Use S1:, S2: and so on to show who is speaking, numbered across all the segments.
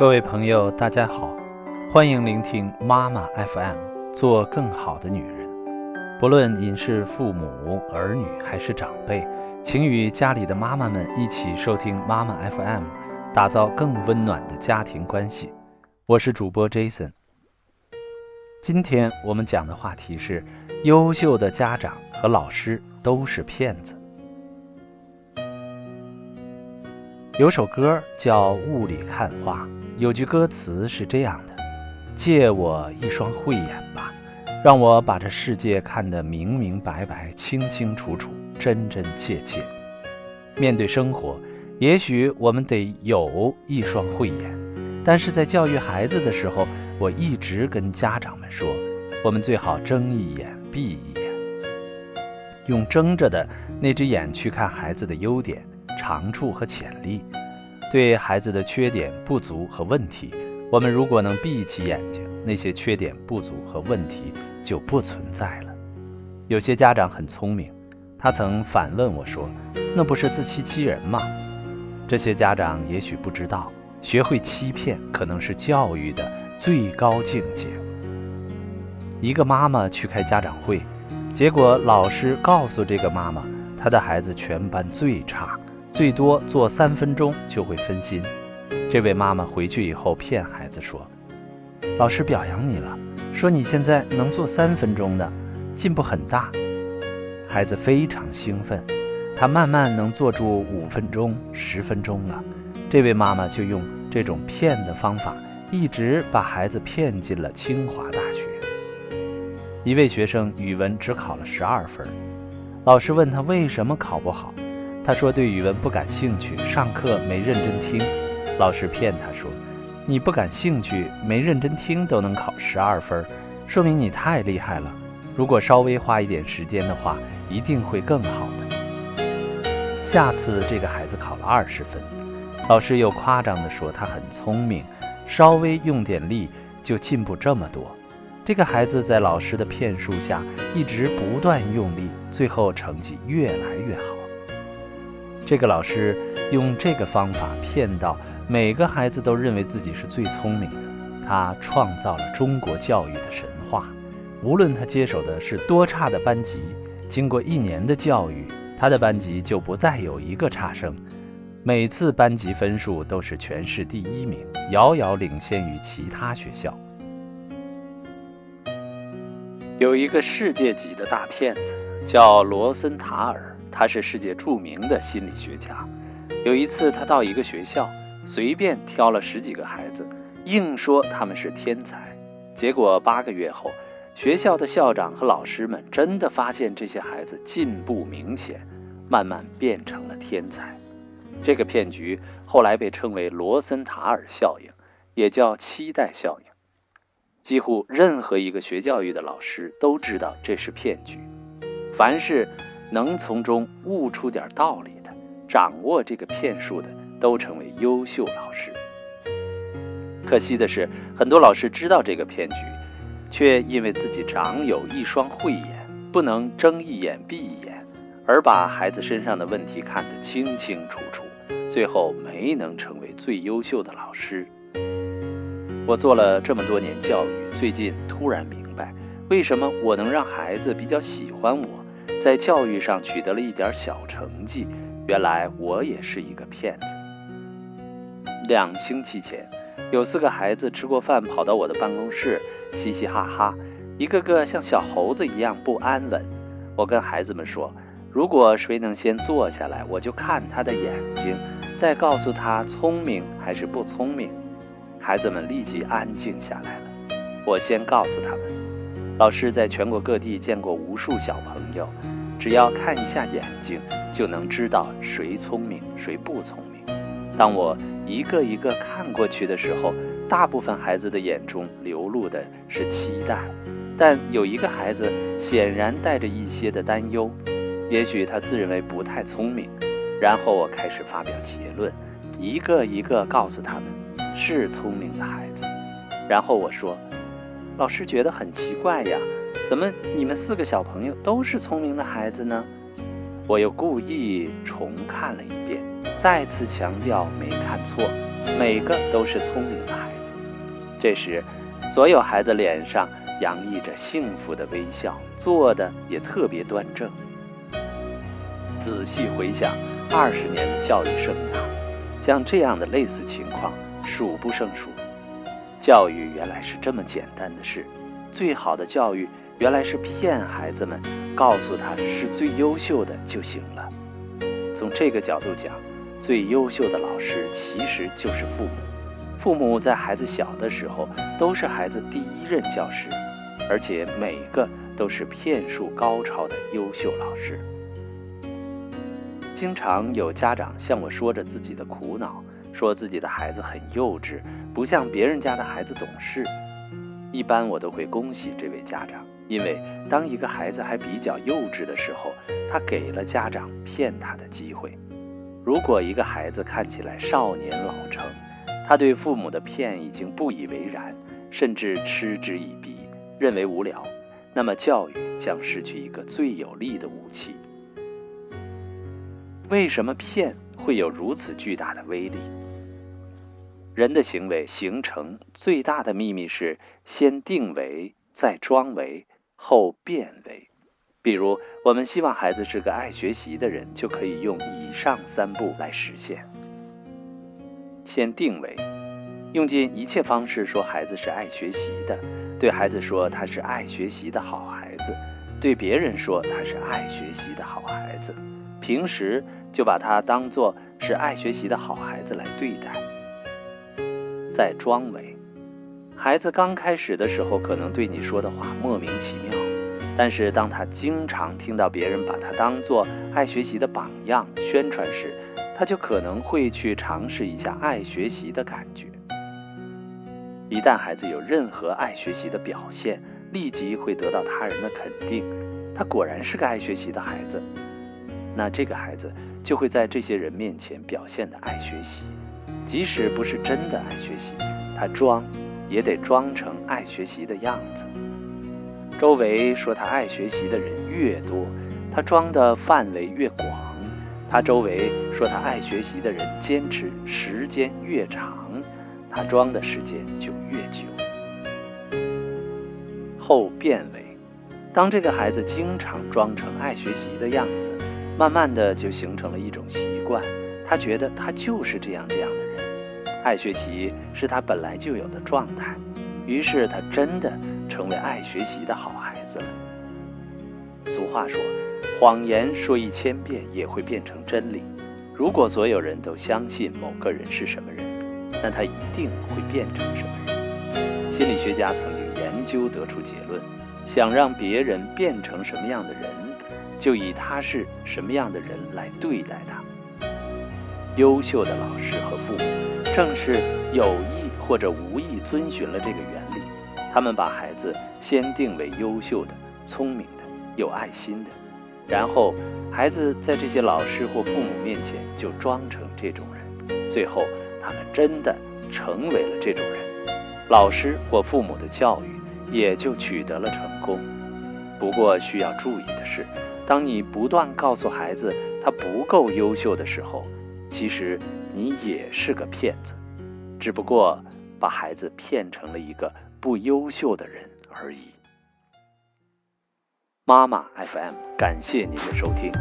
S1: 各位朋友，大家好，欢迎聆听妈妈 FM，做更好的女人。不论您是父母、儿女还是长辈，请与家里的妈妈们一起收听妈妈 FM，打造更温暖的家庭关系。我是主播 Jason。今天我们讲的话题是：优秀的家长和老师都是骗子。有首歌叫《雾里看花》。有句歌词是这样的：“借我一双慧眼吧，让我把这世界看得明明白白、清清楚楚、真真切切。”面对生活，也许我们得有一双慧眼，但是在教育孩子的时候，我一直跟家长们说，我们最好睁一眼闭一眼，用睁着的那只眼去看孩子的优点、长处和潜力。对孩子的缺点、不足和问题，我们如果能闭起眼睛，那些缺点、不足和问题就不存在了。有些家长很聪明，他曾反问我说：“那不是自欺欺人吗？”这些家长也许不知道，学会欺骗可能是教育的最高境界。一个妈妈去开家长会，结果老师告诉这个妈妈，她的孩子全班最差。最多做三分钟就会分心。这位妈妈回去以后骗孩子说：“老师表扬你了，说你现在能做三分钟的，进步很大。”孩子非常兴奋，他慢慢能做住五分钟、十分钟了。这位妈妈就用这种骗的方法，一直把孩子骗进了清华大学。一位学生语文只考了十二分，老师问他为什么考不好。他说对语文不感兴趣，上课没认真听。老师骗他说：“你不感兴趣，没认真听都能考十二分，说明你太厉害了。如果稍微花一点时间的话，一定会更好的。”下次这个孩子考了二十分，老师又夸张地说他很聪明，稍微用点力就进步这么多。这个孩子在老师的骗术下一直不断用力，最后成绩越来越好。这个老师用这个方法骗到每个孩子都认为自己是最聪明的，他创造了中国教育的神话。无论他接手的是多差的班级，经过一年的教育，他的班级就不再有一个差生，每次班级分数都是全市第一名，遥遥领先于其他学校。有一个世界级的大骗子，叫罗森塔尔。他是世界著名的心理学家。有一次，他到一个学校，随便挑了十几个孩子，硬说他们是天才。结果八个月后，学校的校长和老师们真的发现这些孩子进步明显，慢慢变成了天才。这个骗局后来被称为罗森塔尔效应，也叫期待效应。几乎任何一个学教育的老师都知道这是骗局。凡是。能从中悟出点道理的，掌握这个骗术的，都成为优秀老师。可惜的是，很多老师知道这个骗局，却因为自己长有一双慧眼，不能睁一眼闭一眼，而把孩子身上的问题看得清清楚楚，最后没能成为最优秀的老师。我做了这么多年教育，最近突然明白，为什么我能让孩子比较喜欢我。在教育上取得了一点小成绩，原来我也是一个骗子。两星期前，有四个孩子吃过饭跑到我的办公室，嘻嘻哈哈，一个个像小猴子一样不安稳。我跟孩子们说，如果谁能先坐下来，我就看他的眼睛，再告诉他聪明还是不聪明。孩子们立即安静下来了。我先告诉他们，老师在全国各地见过无数小朋友。只要看一下眼睛，就能知道谁聪明谁不聪明。当我一个一个看过去的时候，大部分孩子的眼中流露的是期待，但有一个孩子显然带着一些的担忧，也许他自认为不太聪明。然后我开始发表结论，一个一个告诉他们是聪明的孩子。然后我说，老师觉得很奇怪呀。怎么，你们四个小朋友都是聪明的孩子呢？我又故意重看了一遍，再次强调没看错。每个都是聪明的孩子。这时，所有孩子脸上洋溢着幸福的微笑，做的也特别端正。仔细回想二十年的教育生涯，像这样的类似情况数不胜数。教育原来是这么简单的事，最好的教育原来是骗孩子们，告诉他是最优秀的就行了。从这个角度讲，最优秀的老师其实就是父母。父母在孩子小的时候都是孩子第一任教师，而且每个都是骗术高超的优秀老师。经常有家长向我说着自己的苦恼，说自己的孩子很幼稚，不像别人家的孩子懂事。一般我都会恭喜这位家长，因为当一个孩子还比较幼稚的时候，他给了家长骗他的机会。如果一个孩子看起来少年老成，他对父母的骗已经不以为然，甚至嗤之以鼻，认为无聊。那么教育将失去一个最有力的武器。为什么骗会有如此巨大的威力？人的行为形成最大的秘密是先定为，再装为，后变为。比如，我们希望孩子是个爱学习的人，就可以用以上三步来实现。先定为，用尽一切方式说孩子是爱学习的，对孩子说他是爱学习的好孩子，对别人说他是爱学习的好孩子，平时就把他当做是爱学习的好孩子来对待。在装为，孩子刚开始的时候可能对你说的话莫名其妙，但是当他经常听到别人把他当做爱学习的榜样宣传时，他就可能会去尝试一下爱学习的感觉。一旦孩子有任何爱学习的表现，立即会得到他人的肯定，他果然是个爱学习的孩子。那这个孩子就会在这些人面前表现的爱学习，即使不是真的爱学习，他装也得装成爱学习的样子。周围说他爱学习的人越多，他装的范围越广。他周围说他爱学习的人坚持时间越长，他装的时间就越久。后变为，当这个孩子经常装成爱学习的样子，慢慢的就形成了一种习惯。他觉得他就是这样这样的，爱学习是他本来就有的状态，于是他真的成为爱学习的好孩子了。俗话说。谎言说一千遍也会变成真理。如果所有人都相信某个人是什么人，那他一定会变成什么人。心理学家曾经研究得出结论：想让别人变成什么样的人，就以他是什么样的人来对待他。优秀的老师和父母正是有意或者无意遵循了这个原理，他们把孩子先定为优秀的、聪明的、有爱心的。然后，孩子在这些老师或父母面前就装成这种人，最后他们真的成为了这种人，老师或父母的教育也就取得了成功。不过需要注意的是，当你不断告诉孩子他不够优秀的时候，其实你也是个骗子，只不过把孩子骗成了一个不优秀的人而已。妈妈 FM，感谢您的收听。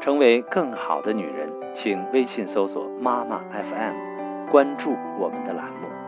S1: 成为更好的女人，请微信搜索“妈妈 FM”，关注我们的栏目。